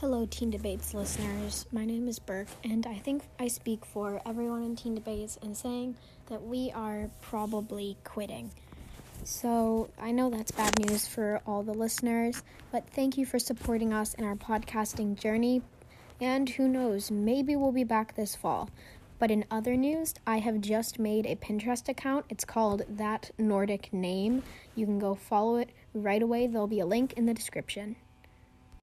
Hello, Teen Debates listeners. My name is Burke, and I think I speak for everyone in Teen Debates in saying that we are probably quitting. So, I know that's bad news for all the listeners, but thank you for supporting us in our podcasting journey. And who knows, maybe we'll be back this fall. But in other news, I have just made a Pinterest account. It's called That Nordic Name. You can go follow it right away. There'll be a link in the description.